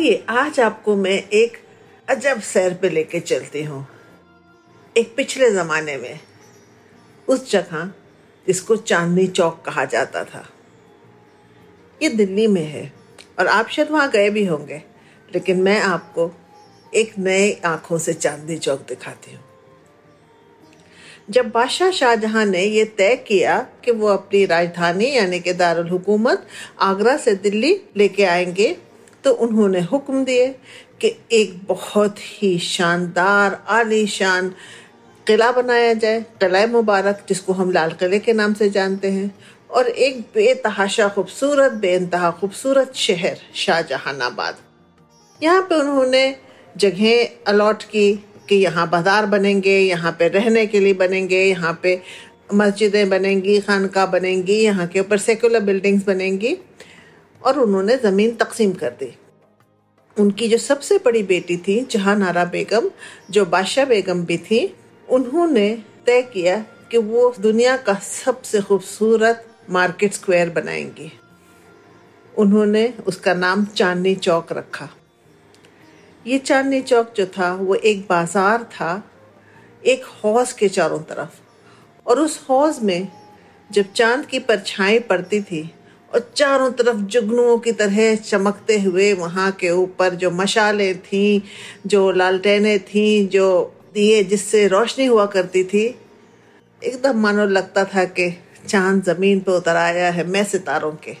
आइए, आज आपको मैं एक अजब सैर पे लेके चलती हूँ। एक पिछले ज़माने में, उस जगह जिसको चांदनी चौक कहा जाता था। ये दिल्ली में है, और आप शायद वहाँ गए भी होंगे, लेकिन मैं आपको एक नए आँखों से चांदनी चौक दिखाती हूँ। जब बादशाह शाहजहां ने यह तय किया कि वो अपनी राजधानी, यानी कि दारुल हुकूमत, आगरा से दिल्ली लेके आएँगे तो उन्होंने हुक्म दिए कि एक बहुत ही शानदार, आलीशान किला बनाया जाए, किला मुबारक, जिसको हम लाल किले के नाम से जानते हैं, और एक बेतहाशा खूबसूरत बेनतहा खूबसूरत शहर शाहजहानाबाद। यहाँ पे उन्होंने जगह अलॉट की कि यहाँ बाज़ार बनेंगे, यहाँ पे रहने के लिए बनेंगे, यहाँ पे मस्जिदें बनेंगी, खानका बनेंगी, यहाँ के ऊपर सेकुलर बिल्डिंग्स बनेंगी। और उन्होंने ज़मीन तकसीम कर दी। उनकी जो सबसे बड़ी बेटी थी जहाँ नारा बेगम, जो बादशाह बेगम भी थी, उन्होंने तय किया कि वो दुनिया का सबसे खूबसूरत मार्केट स्क्वायर बनाएँगी। उन्होंने उसका नाम चांदनी चौक रखा। ये चांदनी चौक जो था, वो एक बाज़ार था, एक हौज के चारों तरफ़। और उस हौज में जब चाँद की परछाई पड़ती थी और चारों तरफ़ जुगनुओं की तरह चमकते हुए वहाँ के ऊपर जो मशालें थीं, जो लालटेनें थीं, जो दिए जिससे रोशनी हुआ करती थी, एकदम मानो लगता था कि चाँद ज़मीन पर उतर आया है मैं सितारों के।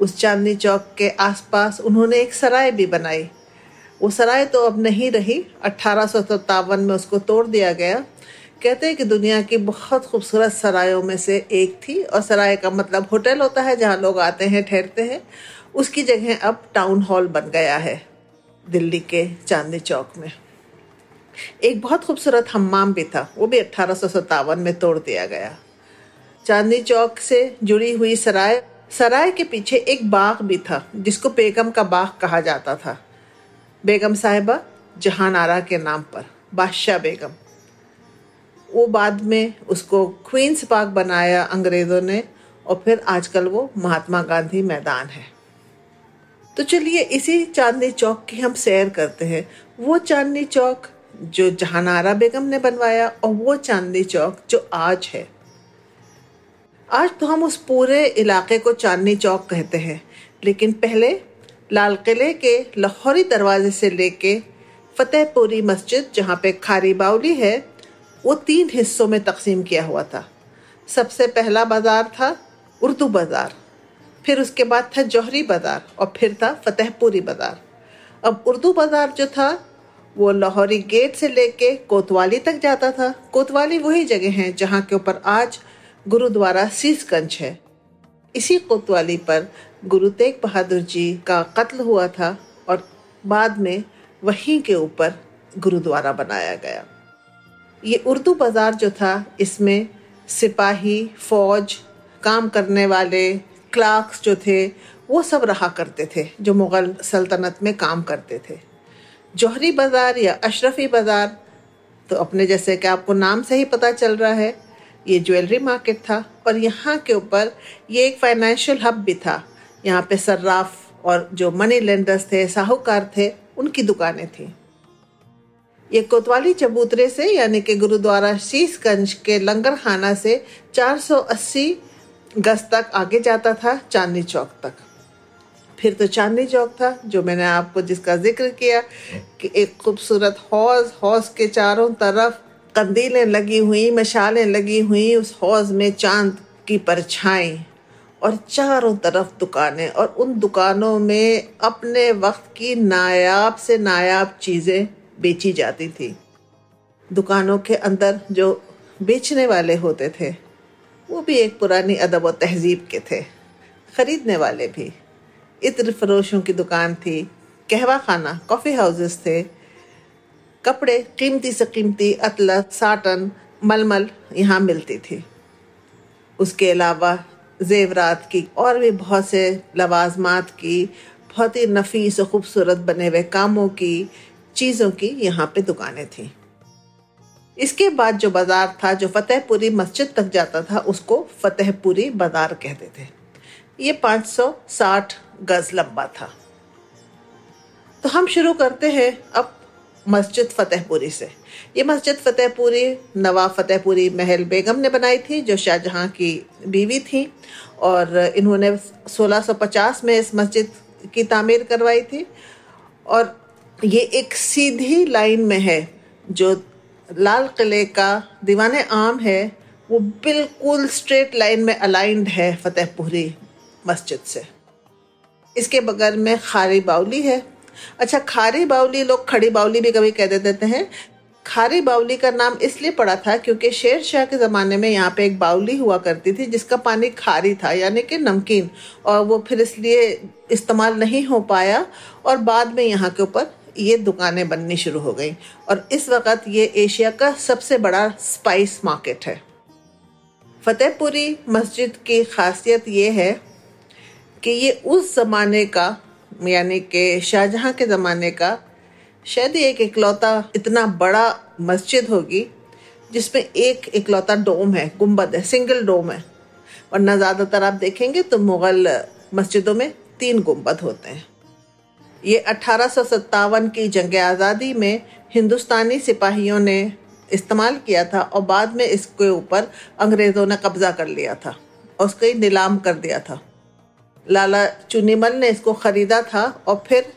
उस चांदनी चौक के आसपास उन्होंने एक सराय भी बनाई। वो सराय तो अब नहीं रही अट्ठारह में उसको तोड़ दिया गया। कहते हैं कि दुनिया की बहुत खूबसूरत सरायों में से एक थी और सराय का मतलब होटल होता है जहाँ लोग आते हैं, ठहरते हैं। उसकी जगह अब टाउन हॉल बन गया है, दिल्ली के चांदनी चौक में। एक बहुत खूबसूरत हम्माम भी था, वो भी अट्ठारह में तोड़ दिया गया। चांदनी चौक से जुड़ी हुई सराय सराय के पीछे एक बाग भी था, जिसको बेगम का बाग कहा जाता था। बेगम साहिबा जहान आरा के नाम पर, बादशाह बेगम। वो बाद में उसको क्वींस पार्क बनाया अंग्रेज़ों ने और फिर आजकल वो महात्मा गांधी मैदान है। तो चलिए इसी चांदनी चौक की हम सैर करते हैं। वो चांदनी चौक जो जहानारा बेगम ने बनवाया और वो चांदनी चौक जो आज है। आज तो हम उस पूरे इलाके को चांदनी चौक कहते हैं, लेकिन पहले लाल किले के लाहौरी दरवाजे से लेके फतेहपुरी मस्जिद जहाँ पे खारी बाउली है वो तीन हिस्सों में तकसीम किया हुआ था। सबसे पहला बाज़ार था उर्दू बाज़ार, फिर उसके बाद था जौहरी बाज़ार और फिर था फतेहपुरी बाज़ार। अब उर्दू बाज़ार जो था, वो लाहौरी गेट से लेके कोतवाली तक जाता था। कोतवाली वही जगह है जहाँ के ऊपर आज गुरुद्वारा शीशगंज है। इसी कोतवाली पर गुरु तेग बहादुर जी का कत्ल हुआ था और बाद में वहीं के ऊपर गुरुद्वारा बनाया गया। ये उर्दू बाज़ार जो था, इसमें सिपाही, फौज, काम करने वाले, क्लार्क्स जो थे, वो सब रहा करते थे, जो मुग़ल सल्तनत में काम करते थे। जौहरी बाज़ार या अशरफी बाज़ार तो अपने जैसे कि आपको नाम से ही पता चल रहा है, ये ज्वेलरी मार्केट था, और यहाँ के ऊपर ये एक फाइनेंशियल हब भी था। यहाँ पे सर्राफ और जो मनी लेंडर्स थे, साहूकार थे, उनकी दुकानें थी। ये कोतवाली चबूतरे से, यानी कि गुरुद्वारा शीशगंज के लंगर खाना से 480 गज तक आगे जाता था, चांदनी चौक तक। फिर तो चांदनी चौक था, जो मैंने आपको जिसका ज़िक्र किया कि एक खूबसूरत हौज हौज के चारों तरफ़ कंदीलें लगी हुई, मशालें लगी हुई, उस हौज में चाँद की परछाई और चारों तरफ़ दुकानें और उन दुकानों में अपने वक्त की नायाब से नायाब चीज़ें बेची जाती थी। दुकानों के अंदर जो बेचने वाले होते थे, वो भी एक पुरानी अदब व तहजीब के थे। ख़रीदने वाले भी। इत्र फरोशों की दुकान थी, कहवा खाना कॉफ़ी हाउसेस थे। कपड़े कीमती से कीमती, अतला, साटन, मलमल यहाँ मिलती थी। उसके अलावा जेवरात की और भी बहुत से लवाजमात की, बहुत ही नफीस और खूबसूरत बने हुए कामों की चीज़ों की यहाँ पे दुकानें थी। इसके बाद जो बाज़ार था, जो फतेहपुरी मस्जिद तक जाता था, उसको फतेहपुरी बाज़ार कहते थे। ये 560 गज लंबा था। तो हम शुरू करते हैं अब मस्जिद फतेहपुरी से। ये मस्जिद फतेहपुरी, नवाब फतेहपुरी महल बेगम ने बनाई थी, जो शाहजहां की बीवी थी और इन्होंने 1650 में इस मस्जिद की तामीर करवाई थी। और ये एक सीधी लाइन में है, जो लाल किले का दीवान आम है, वो बिल्कुल स्ट्रेट लाइन में अलाइंड है फतेहपुरी मस्जिद से। इसके बगल में खारी बाउली है। अच्छा खारी बाउली लोग खड़ी बाउली भी कभी कह देते हैं। खारी बाउली का नाम इसलिए पड़ा था क्योंकि शेर शाह के ज़माने में यहाँ पे एक बाउली हुआ करती थी, जिसका पानी खारी था, यानी कि नमकीन, और वो फिर इसलिए इस्तेमाल नहीं हो पाया, और बाद में यहाँ के ऊपर ये दुकानें बननी शुरू हो गई। और इस वक्त ये एशिया का सबसे बड़ा स्पाइस मार्केट है। फतेहपुरी मस्जिद की खासियत ये है कि ये उस ज़माने का, यानी कि शाहजहां के ज़माने का, शायद एक इकलौता इतना बड़ा मस्जिद होगी, जिसमें एक इकलौता डोम है गुंबद है सिंगल डोम है। वरना ज़्यादातर आप देखेंगे तो मुग़ल मस्जिदों में तीन गुंबद होते हैं। ये अठारह की जंग आज़ादी में हिंदुस्तानी सिपाहियों ने इस्तेमाल किया था और बाद में इसके ऊपर अंग्रेज़ों ने कब्ज़ा कर लिया था और उसको नीलाम कर दिया था। लाला चुनीमल ने इसको ख़रीदा था और फिर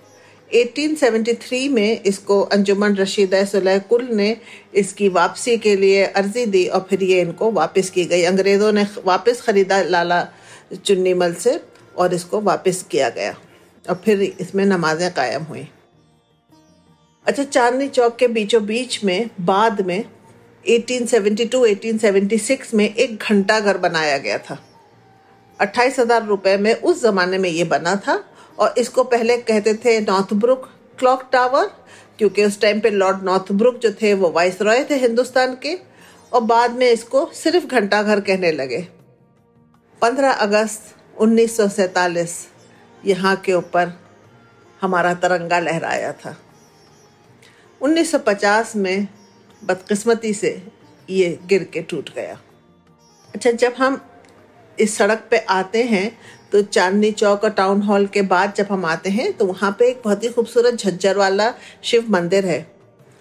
1873 में इसको अंजुमन रशीदा सुलह कुल ने इसकी वापसी के लिए अर्जी दी और फिर ये इनको वापस की गई। अंग्रेज़ों ने वापस ख़रीदा लाला चुन्नीमल से और इसको वापस किया गया। और फिर इसमें नमाजें कायम हुई। अच्छा चांदनी चौक के बीचों बीच में, बाद में 1872-1876 में एक घंटा घर बनाया गया था। अट्ठाईस हज़ार रुपये में उस जमाने में ये बना था और इसको पहले कहते थे नॉर्थब्रुक क्लॉक टावर, क्योंकि उस टाइम पे लॉर्ड नॉर्थब्रुक जो थे वो वाइस रॉय थे हिंदुस्तान के, और बाद में इसको सिर्फ़ घंटा घर कहने लगे। 15 अगस्त 1947 यहाँ के ऊपर हमारा तिरंगा लहराया था। 1950 में बदकिस्मती से ये गिर के टूट गया। अच्छा जब हम इस सड़क पे आते हैं तो चांदनी चौक और टाउन हॉल के बाद जब हम आते हैं तो वहाँ पे एक बहुत ही खूबसूरत झज्जर वाला शिव मंदिर है,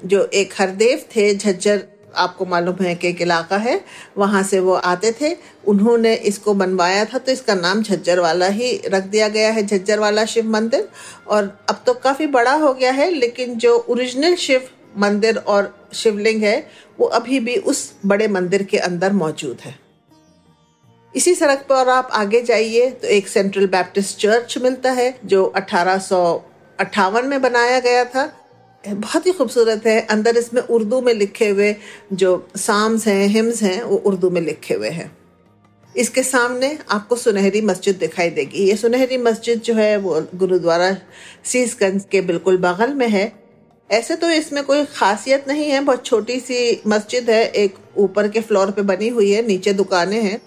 जो एक हरदेव थे, झज्जर आपको मालूम है कि एक इलाका है, वहाँ से वो आते थे। उन्होंने इसको बनवाया था तो इसका नाम झज्जर वाला ही रख दिया गया है झज्जर वाला शिव मंदिर। और अब तो काफ़ी बड़ा हो गया है, लेकिन जो ओरिजिनल शिव मंदिर और शिवलिंग है, वो अभी भी उस बड़े मंदिर के अंदर मौजूद है। इसी सड़क पर और आप आगे जाइए तो एक सेंट्रल बैप्टिस्ट चर्च मिलता है, जो अठारह में बनाया गया था। बहुत ही खूबसूरत है। अंदर इसमें उर्दू में लिखे हुए जो साम्स हैं, हिम्स हैं, वो उर्दू में लिखे हुए हैं। इसके सामने आपको सुनहरी मस्जिद दिखाई देगी। ये सुनहरी मस्जिद जो है, वो गुरुद्वारा सीसगंज के बिल्कुल बगल में है। ऐसे तो इसमें कोई खासियत नहीं है। बहुत छोटी सी मस्जिद है। एक ऊपर के फ्लोर पे बनी हुई है, नीचे दुकानें हैं।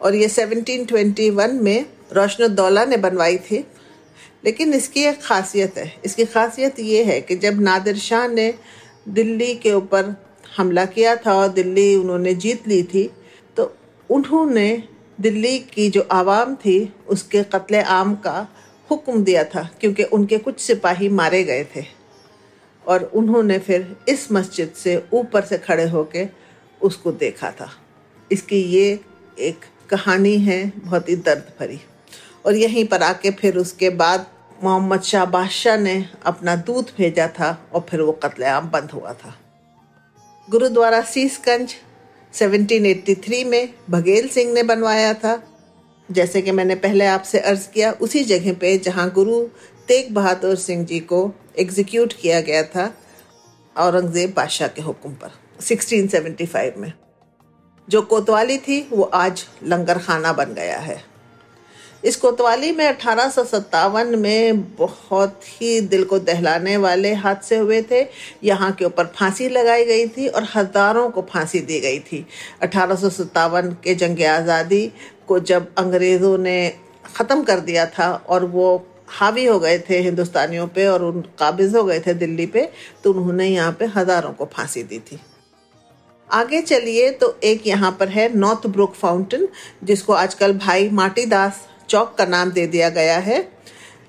और ये 1721 में रोशन ने बनवाई थी। लेकिन इसकी एक खासियत है। इसकी खासियत ये है कि जब नादिर शाह ने दिल्ली के ऊपर हमला किया था और दिल्ली उन्होंने जीत ली थी तो उन्होंने दिल्ली की जो आवाम थी, उसके कत्ल आम का हुक्म दिया था क्योंकि उनके कुछ सिपाही मारे गए थे। और उन्होंने फिर इस मस्जिद से ऊपर से खड़े होके उसको देखा था। इसकी ये एक कहानी है, बहुत ही दर्द भरी। और यहीं पर आके फिर उसके बाद मोहम्मद शाह बादशाह ने अपना दूत भेजा था और फिर वो कत्लेआम बंद हुआ था। गुरुद्वारा सीसगंज 1783 में बघेल सिंह ने बनवाया था। जैसे कि मैंने पहले आपसे अर्ज़ किया, उसी जगह पे जहाँ गुरु तेग बहादुर सिंह जी को एग्जीक्यूट किया गया था औरंगज़ेब बादशाह के हुक्म पर 1675 में। जो कोतवाली थी, वो आज लंगर खाना बन गया है। इस कोतवाली में अठारह सौ सत्तावन में बहुत ही दिल को दहलाने वाले हादसे हुए थे। यहाँ के ऊपर फांसी लगाई गई थी और हज़ारों को फांसी दी गई थी। अठारह सौ सतावन के जंग आज़ादी को जब अंग्रेज़ों ने ख़त्म कर दिया था और वो हावी हो गए थे हिंदुस्तानियों पे और उन काबिज हो गए थे दिल्ली पे तो उन्होंने यहाँ पे हज़ारों को फांसी दी थी। आगे चलिए तो एक यहाँ पर है नॉर्थ ब्रुक फाउंटेन, जिसको आजकल भाई माटी दास चौक का नाम दे दिया गया है।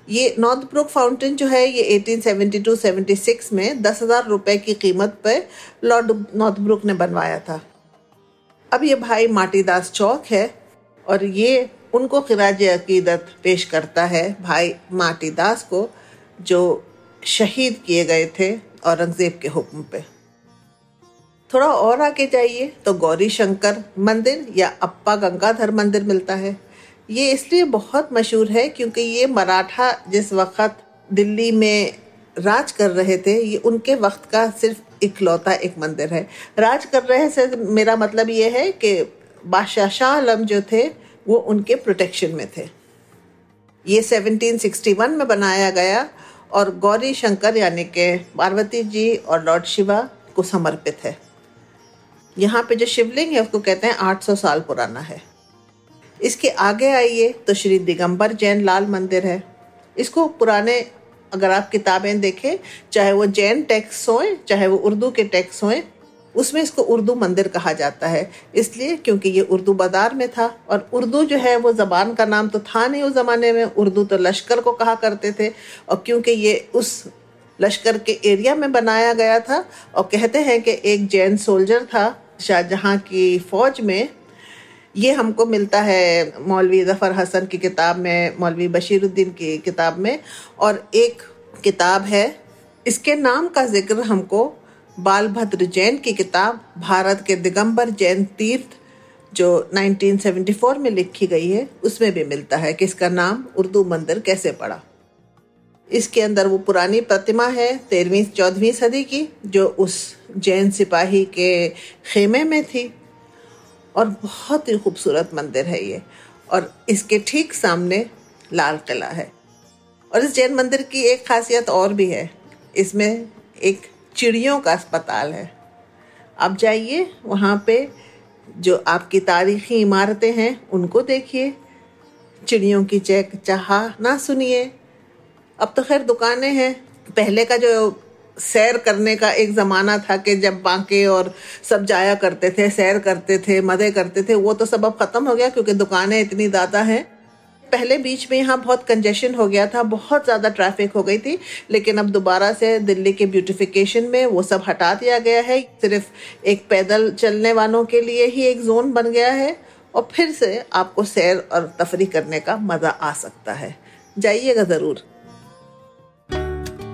ये नॉर्थ ब्रुक फाउंटेन जो है, ये 1872-76 में दस हज़ार रुपये की कीमत पर लॉर्ड नॉर्थ ब्रुक ने बनवाया था। अब ये भाई माटीदास चौक है और ये उनको खराज अकीदत पेश करता है भाई माटीदास को, जो शहीद किए गए थे औरंगज़ेब के हुक्म पे। थोड़ा और आगे जाइए तो गौरी शंकर मंदिर या अप्पा गंगाधर मंदिर मिलता है। ये इसलिए बहुत मशहूर है क्योंकि ये मराठा जिस वक्त दिल्ली में राज कर रहे थे, ये उनके वक्त का सिर्फ़ इकलौता एक मंदिर है। राज कर रहे से मेरा मतलब ये है कि बादशाह शाह आलम जो थे, वो उनके प्रोटेक्शन में थे। ये 1761 में बनाया गया और गौरी शंकर यानी कि पार्वती जी और लॉर्ड शिवा को समर्पित है। यहाँ पे जो शिवलिंग है, उसको कहते हैं 800 साल पुराना है। इसके आगे आइए तो श्री दिगंबर जैन लाल मंदिर है। इसको पुराने अगर आप किताबें देखें, चाहे वो जैन टेक्स्ट होए, चाहे वो उर्दू के टेक्स्ट होए, उसमें इसको उर्दू मंदिर कहा जाता है। इसलिए क्योंकि ये उर्दू बाज़ार में था और उर्दू जो है वो ज़बान का नाम तो था नहीं उस ज़माने में, उर्दू तो लश्कर को कहा करते थे। और क्योंकि ये उस लश्कर के एरिया में बनाया गया था और कहते हैं कि एक जैन सोल्जर था, शाहजहाँ की फौज में ये हमको मिलता है मौलवी ज़फ़र हसन की किताब में, मौलवी बशीरुद्दीन की किताब में, और एक किताब है। इसके नाम का ज़िक्र हमको बालभद्र जैन की किताब, भारत के दिगंबर जैन तीर्थ, जो 1974 में लिखी गई है, उसमें भी मिलता है कि इसका नाम उर्दू मंदिर कैसे पड़ा। इसके अंदर वो पुरानी प्रतिमा है, तेरहवीं, चौदहवीं सदी की, जो उस जैन सिपाही के खेमे में थी। और बहुत ही खूबसूरत मंदिर है ये। और इसके ठीक सामने लाल किला है। और इस जैन मंदिर की एक खासियत और भी है। इसमें एक चिड़ियों का अस्पताल है। आप जाइए, वहाँ पे जो आपकी तारीखी इमारतें हैं, उनको देखिए। चिड़ियों की चेक चाह ना सुनिए। अब तो खैर दुकानें हैं। पहले का जो सैर करने का एक ज़माना था कि जब बांके और सब जाया करते थे, सैर करते थे, मज़े करते थे, वो तो सब अब ख़त्म हो गया क्योंकि दुकानें इतनी ज़्यादा हैं। पहले बीच में यहाँ बहुत कंजेशन हो गया था, बहुत ज़्यादा ट्रैफ़िक हो गई थी, लेकिन अब दोबारा से दिल्ली के ब्यूटिफिकेशन में वो सब हटा दिया गया है। सिर्फ़ एक पैदल चलने वालों के लिए ही एक जोन बन गया है और फिर से आपको सैर और तफरी करने का मज़ा आ सकता है। जाइएगा ज़रूर।